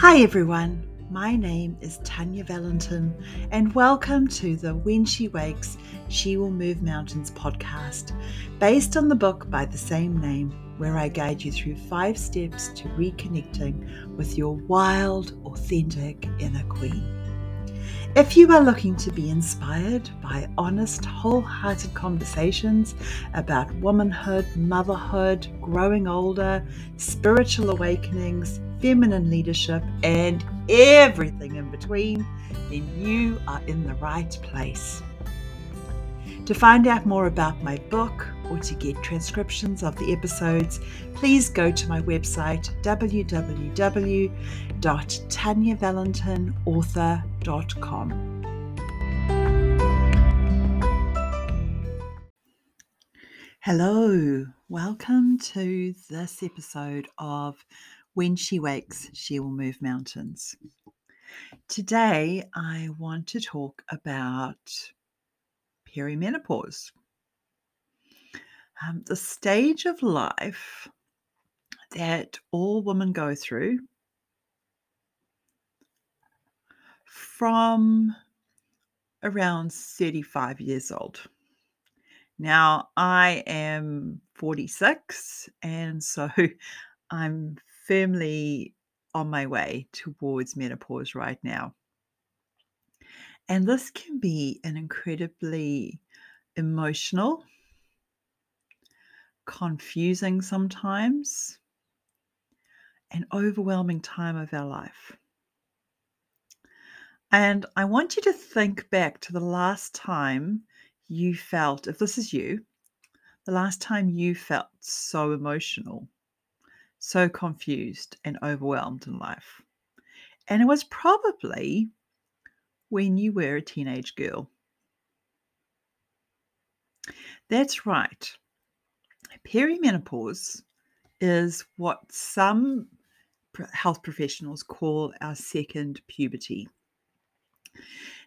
Hi, everyone. My name is Tanya Valentin, and welcome to the When She Wakes, She Will Move Mountains podcast, based on the book by the same name, where I guide you through five steps to reconnecting with your wild, authentic inner queen. If you are looking to be inspired by honest, wholehearted conversations about womanhood, motherhood, growing older, spiritual awakenings, feminine leadership, and everything in between, then you are in the right place. To find out more about my book or to get transcriptions of the episodes, please go to my website www.tanyavalentinauthor.com. Hello, welcome to this episode of when she wakes, she will move mountains. Today, I want to talk about perimenopause, um, the stage of life that all women go through from around 35 years old. Now, I am 46, and so I'm firmly on my way towards menopause right now. And this can be an incredibly emotional, confusing sometimes, and overwhelming time of our life. And I want you to think back to the last time you felt, if this is you, the last time you felt so emotional so confused and overwhelmed in life. And it was probably when you were a teenage girl. That's right. Perimenopause is what some health professionals call our second puberty.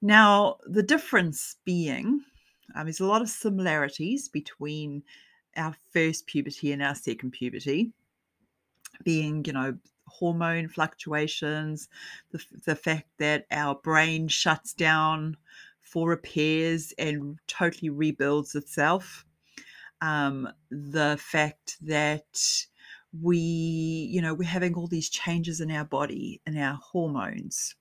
Now, the difference being, um, there's a lot of similarities between our first puberty and our second puberty being, you know, hormone fluctuations, the, the fact that our brain shuts down for repairs and totally rebuilds itself, um, the fact that we, you know, we're having all these changes in our body and our hormones,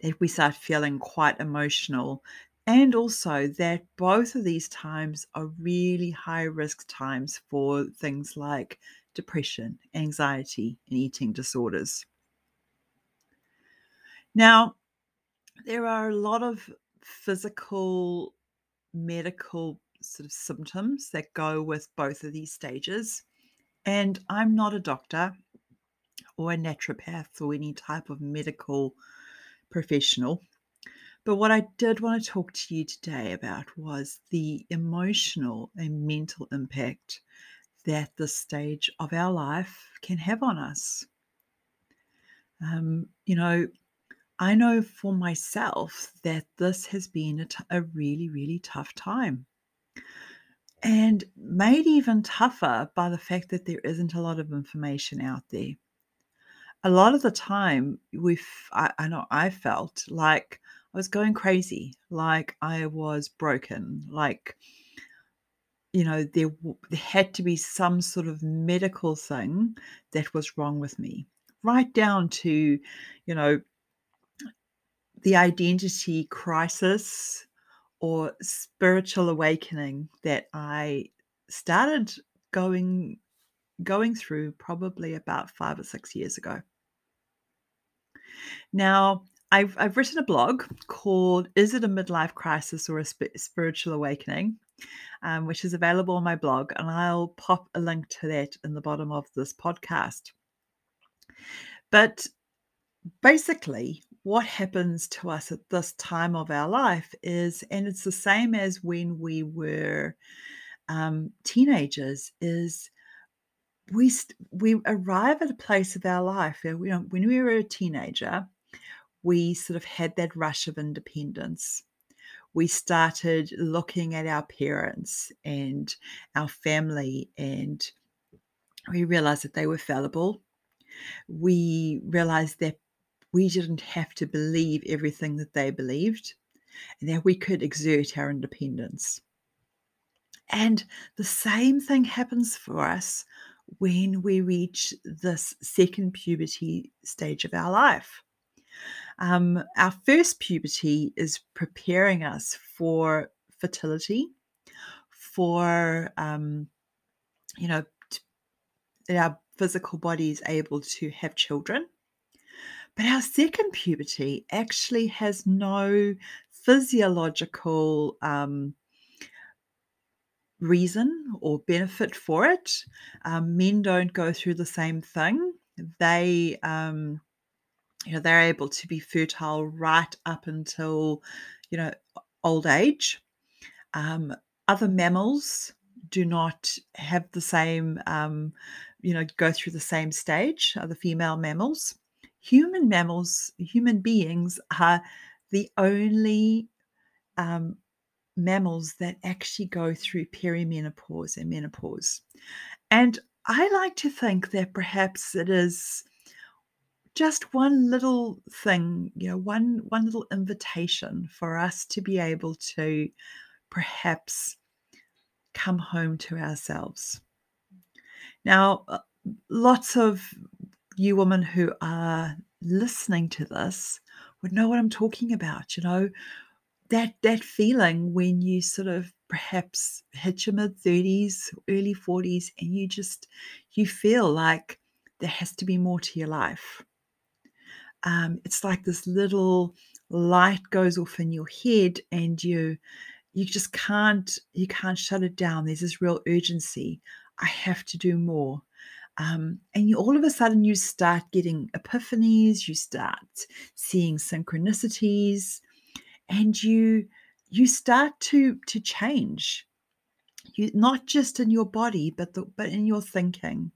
that we start feeling quite emotional. And also that both of these times are really high risk times for things like depression, anxiety, and eating disorders. Now, there are a lot of physical, medical sort of symptoms that go with both of these stages. And I'm not a doctor or a naturopath or any type of medical professional. But what I did want to talk to you today about was the emotional and mental impact that this stage of our life can have on us. Um, you know, I know for myself that this has been a, t- a really, really tough time. And made even tougher by the fact that there isn't a lot of information out there. A lot of the time, we've, I, I know I felt like I was going crazy, like I was broken, like you know there, there had to be some sort of medical thing that was wrong with me right down to you know the identity crisis or spiritual awakening that i started going going through probably about 5 or 6 years ago now I've, I've written a blog called Is It a Midlife Crisis or a Sp- Spiritual Awakening? Um, which is available on my blog, and I'll pop a link to that in the bottom of this podcast. But basically, what happens to us at this time of our life is, and it's the same as when we were um, teenagers, is we we arrive at a place of our life we, when we were a teenager, we sort of had that rush of independence we started looking at our parents and our family and we realized that they were fallible. We realized that we didn't have to believe everything that they believed and that we could exert our independence. And the same thing happens for us when we reach this second puberty stage of our life. Um, our first puberty is preparing us for fertility, for, um, you know, that our physical body is able to have children. But our second puberty actually has no physiological um, reason or benefit for it. Um, men don't go through the same thing. They, um, you know, they're able to be fertile right up until, you know, old age. Um, other mammals do not have the same, um, you know, go through the same stage. Other female mammals, human mammals, human beings are the only um, mammals that actually go through perimenopause and menopause. And I like to think that perhaps it is just one little thing, you know, one one little invitation for us to be able to perhaps come home to ourselves. Now, uh, lots of you women who are listening to this would know what I'm talking about, you know, that that feeling when you sort of perhaps hit your mid 30s early 40s and you just you feel like there has to be more to your life um, it's like this little light goes off in your head and you you just can't you can't shut it down. There's this real urgency i have to do more. Um, and you all of a sudden you start getting epiphanies you start seeing synchronicities and you you start to to change. You not just in your body but the, but in your thinking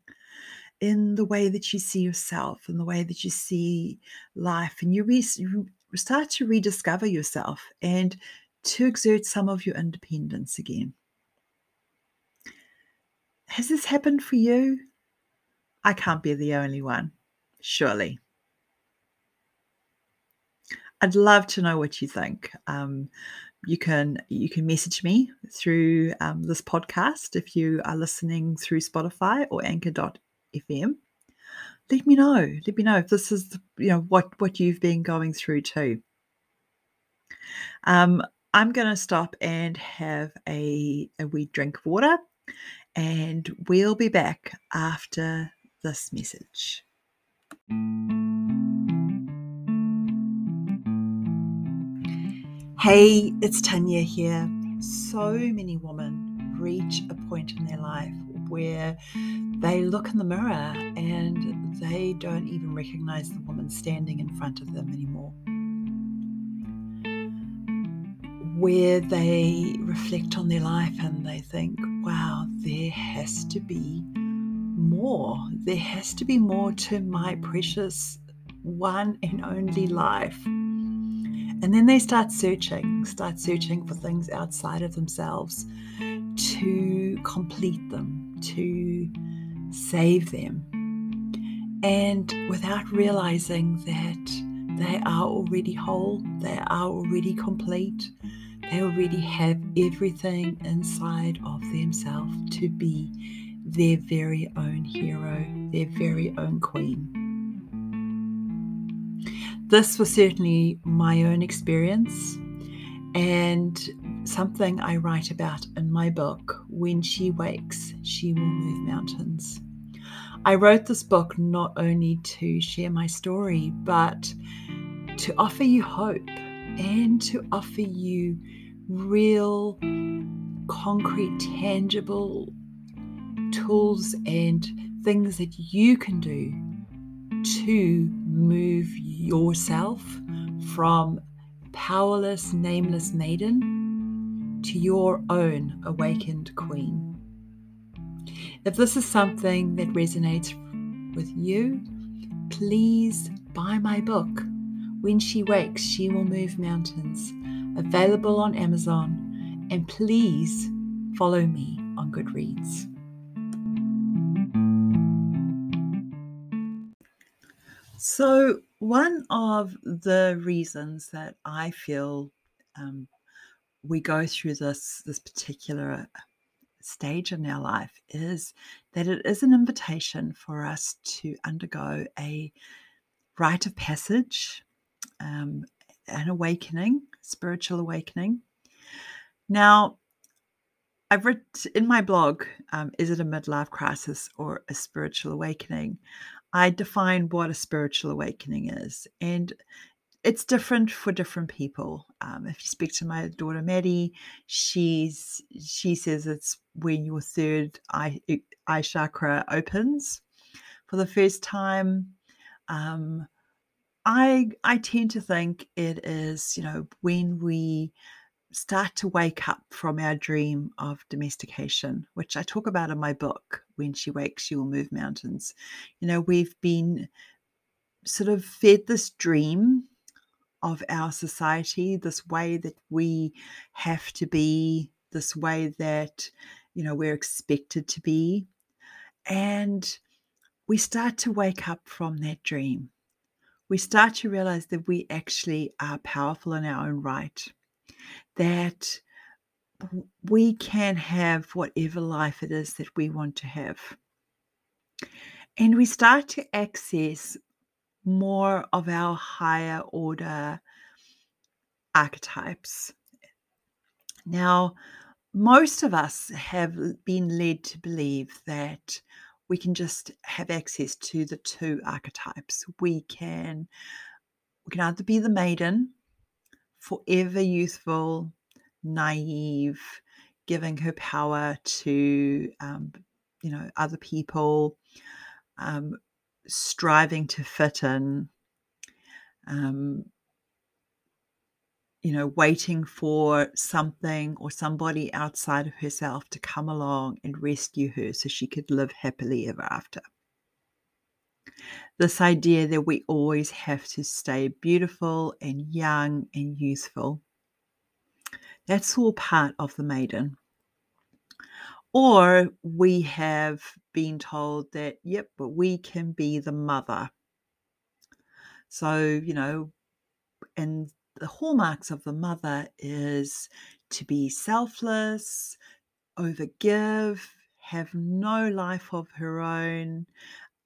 in the way that you see yourself and the way that you see life and you, re, you start to rediscover yourself and to exert some of your independence again has this happened for you i can't be the only one surely I'd love to know what you think. Um, you can you can message me through um, this podcast if you are listening through Spotify or Anchor.fm. Let me know. Let me know if this is you know what what you've been going through too. Um, I'm going to stop and have a, a wee drink of water, and we'll be back after this message. Hey, it's Tanya here. So many women reach a point in their life where they look in the mirror and they don't even recognize the woman standing in front of them anymore. Where they reflect on their life and they think, wow, there has to be more. There has to be more to my precious one and only life. And then they start searching, start searching for things outside of themselves to complete them, to save them. And without realizing that they are already whole, they are already complete, they already have everything inside of themselves to be their very own hero, their very own queen this was certainly my own experience and something I write about in my book, When She Wakes, She Will Move Mountains. I wrote this book not only to share my story, but to offer you hope and to offer you real, concrete, tangible tools and things that you can do to move yourself from powerless, nameless maiden to your own awakened queen. If this is something that resonates with you, please buy my book. When She Wakes, She Will Move Mountains, available on Amazon, and please follow me on Goodreads. So, one of the reasons that I feel um, we go through this this particular stage in our life is that it is an invitation for us to undergo a rite of passage, um, an awakening, spiritual awakening. Now, I've written in my blog, um, Is it a midlife crisis or a spiritual awakening? I define what a spiritual awakening is. And it's different for different people. Um, if you speak to my daughter Maddie, she's she says it's when your third eye eye chakra opens for the first time. Um, I I tend to think it is you know when we start to wake up from our dream of domestication, which I talk about in my book. When she wakes, she will move mountains. You know, we've been sort of fed this dream of our society, this way that we have to be, this way that, you know, we're expected to be. And we start to wake up from that dream. We start to realize that we actually are powerful in our own right, that we can have whatever life it is that we want to have. And we start to access more of our higher order archetypes. Now, most of us have been led to believe that we can just have access to the two archetypes. We can we can either be the maiden, forever youthful, naive, giving her power to um, you know other people, um, striving to fit in, um, you know, waiting for something or somebody outside of herself to come along and rescue her so she could live happily ever after. This idea that we always have to stay beautiful and young and youthful. That's all part of the maiden. Or we have been told that, yep, but we can be the mother. So, you know, and the hallmarks of the mother is to be selfless, overgive, have no life of her own.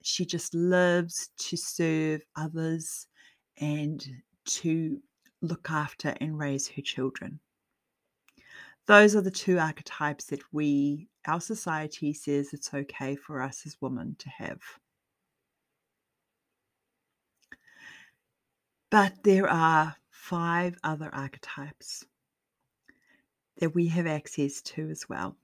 She just loves to serve others and to look after and raise her children. Those are the two archetypes that we our society says it's okay for us as women to have. But there are five other archetypes that we have access to as well.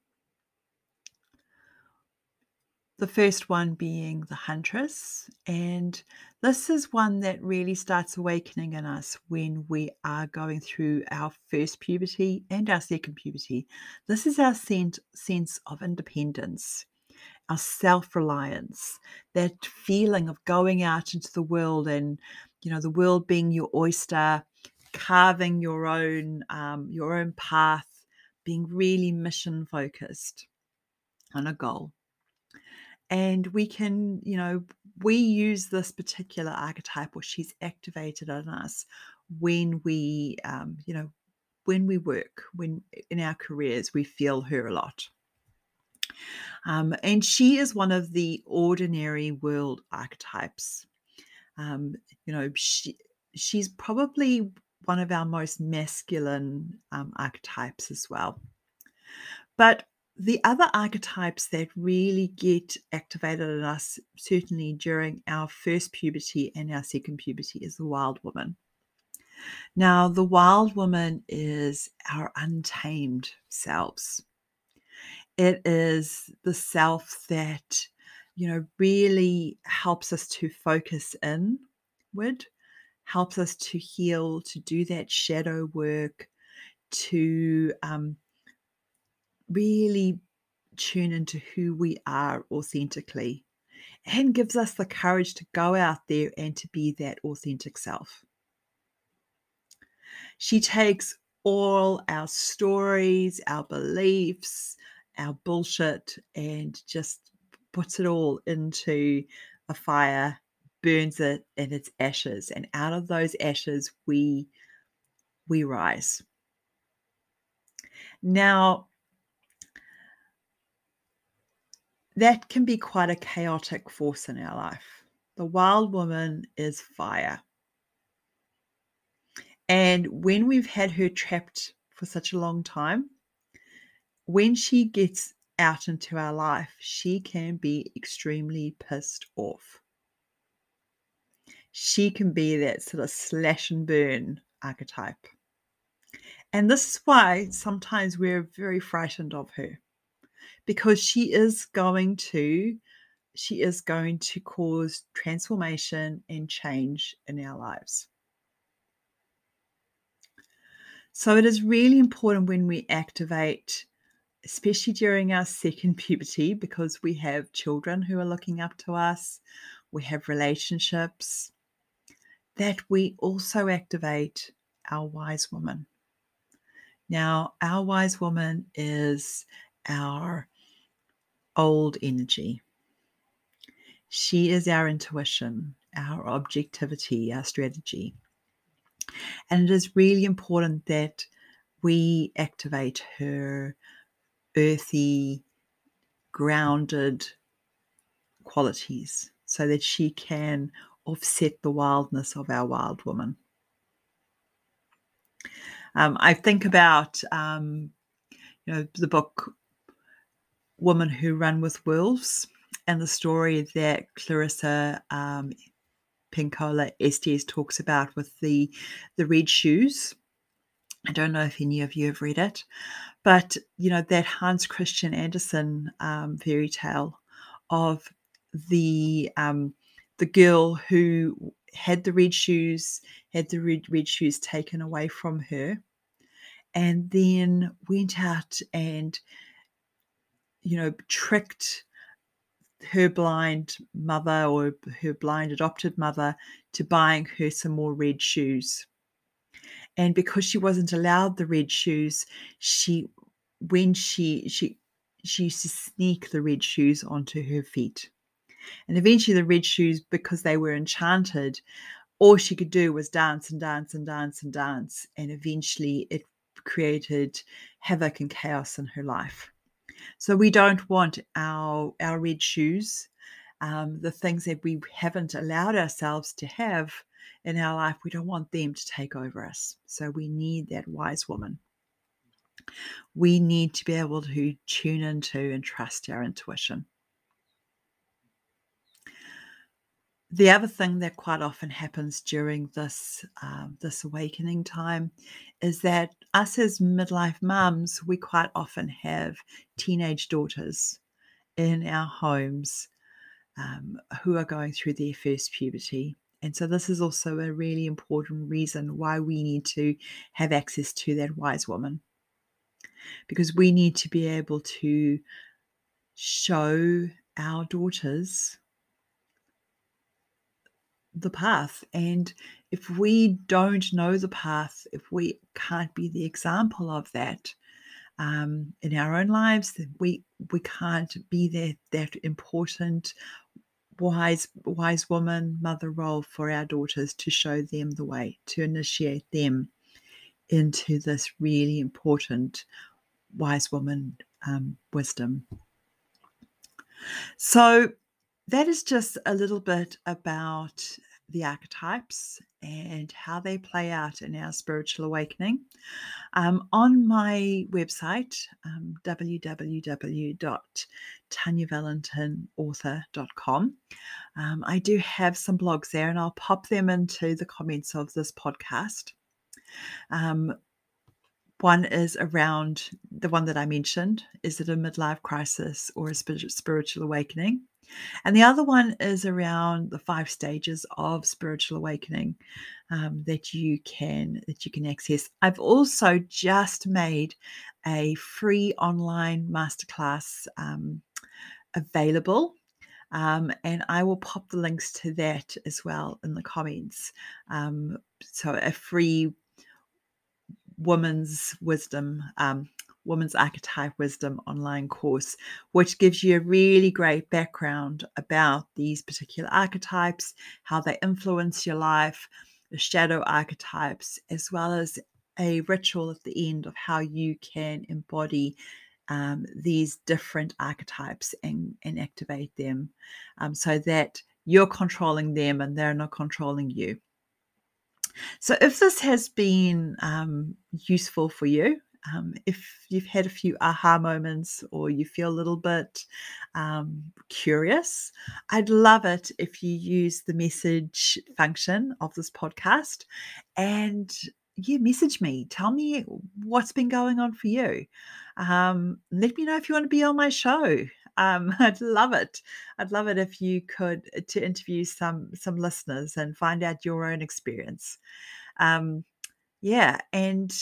The first one being the huntress. And this is one that really starts awakening in us when we are going through our first puberty and our second puberty. This is our sense sense of independence, our self reliance, that feeling of going out into the world and, you know, the world being your oyster, carving your own um, your own path, being really mission focused on a goal and we can you know we use this particular archetype or she's activated on us when we um, you know when we work when in our careers we feel her a lot. Um, and she is one of the ordinary world archetypes. Um, you know she she's probably one of our most masculine um, archetypes as well. But the other archetypes that really get activated in us, certainly during our first puberty and our second puberty, is the wild woman. Now, the wild woman is our untamed selves. It is the self that, you know, really helps us to focus inward, helps us to heal, to do that shadow work, to um, really tune into who we are authentically and gives us the courage to go out there and to be that authentic self. She takes all our stories, our beliefs, our bullshit, and just puts it all into a fire, burns it in its ashes and out of those ashes we we rise now that can be quite a chaotic force in our life. The wild woman is fire. And when we've had her trapped for such a long time when she gets out into our life she can be extremely pissed off. She can be that sort of slash and burn archetype. And this is why sometimes we're very frightened of her because she is going to she is going to cause transformation and change in our lives. So it is really important when we activate especially during our second puberty because we have children who are looking up to us, we have relationships, that we also activate our wise woman. Now, our wise woman is our old energy. She is our intuition, our objectivity, our strategy. And it is really important that we activate her earthy, grounded qualities so that she can offset the wildness of our wild woman. Um, I think about um, you know the book "Women Who Run with Wolves" and the story that Clarissa um, Pinkola Estes talks about with the the red shoes. I don't know if any of you have read it, but you know that Hans Christian Andersen um, fairy tale of the um, the girl who had the red shoes, had the red, red shoes taken away from her, and then went out and, you know, tricked her blind mother or her blind adopted mother to buying her some more red shoes. And because she wasn't allowed the red shoes, she when she she she used to sneak the red shoes onto her feet. And eventually, the red shoes, because they were enchanted, all she could do was dance and dance and dance and dance. And eventually, it created havoc and chaos in her life. So, we don't want our, our red shoes, um, the things that we haven't allowed ourselves to have in our life, we don't want them to take over us. So, we need that wise woman. We need to be able to tune into and trust our intuition. The other thing that quite often happens during this um, this awakening time is that us as midlife mums we quite often have teenage daughters in our homes um, who are going through their first puberty. And so this is also a really important reason why we need to have access to that wise woman. Because we need to be able to show our daughters the path. And if we don't know the path, if we can't be the example of that um, in our own lives, then we we can't be that that important wise wise woman mother role for our daughters to show them the way to initiate them into this really important wise woman um, wisdom so that is just a little bit about the archetypes and how they play out in our spiritual awakening. Um, on my website, um, www.tanyavalentinauthor.com, um, I do have some blogs there and I'll pop them into the comments of this podcast. Um, one is around the one that I mentioned is it a midlife crisis or a spiritual awakening? And the other one is around the five stages of spiritual awakening um, that you can that you can access. I've also just made a free online masterclass um, available. Um, and I will pop the links to that as well in the comments. Um, so, a free woman's wisdom, um, Women's Archetype Wisdom online course, which gives you a really great background about these particular archetypes, how they influence your life, the shadow archetypes, as well as a ritual at the end of how you can embody um, these different archetypes and, and activate them um, so that you're controlling them and they're not controlling you. So, if this has been um, useful for you, um, if you've had a few aha moments or you feel a little bit um, curious, I'd love it if you use the message function of this podcast and yeah, message me. Tell me what's been going on for you. Um, let me know if you want to be on my show. Um, I'd love it. I'd love it if you could uh, to interview some some listeners and find out your own experience. Um, yeah, and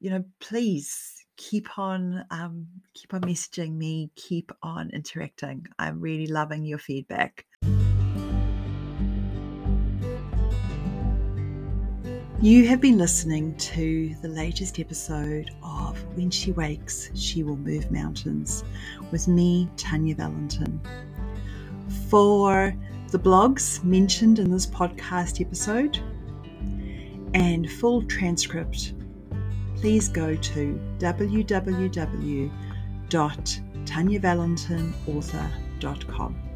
you know, please keep on um, keep on messaging me, keep on interacting. I'm really loving your feedback. You have been listening to the latest episode of When She Wakes, She Will Move Mountains with me, Tanya Valentin. For the blogs mentioned in this podcast episode and full transcript, please go to www.tanyavalentinauthor.com.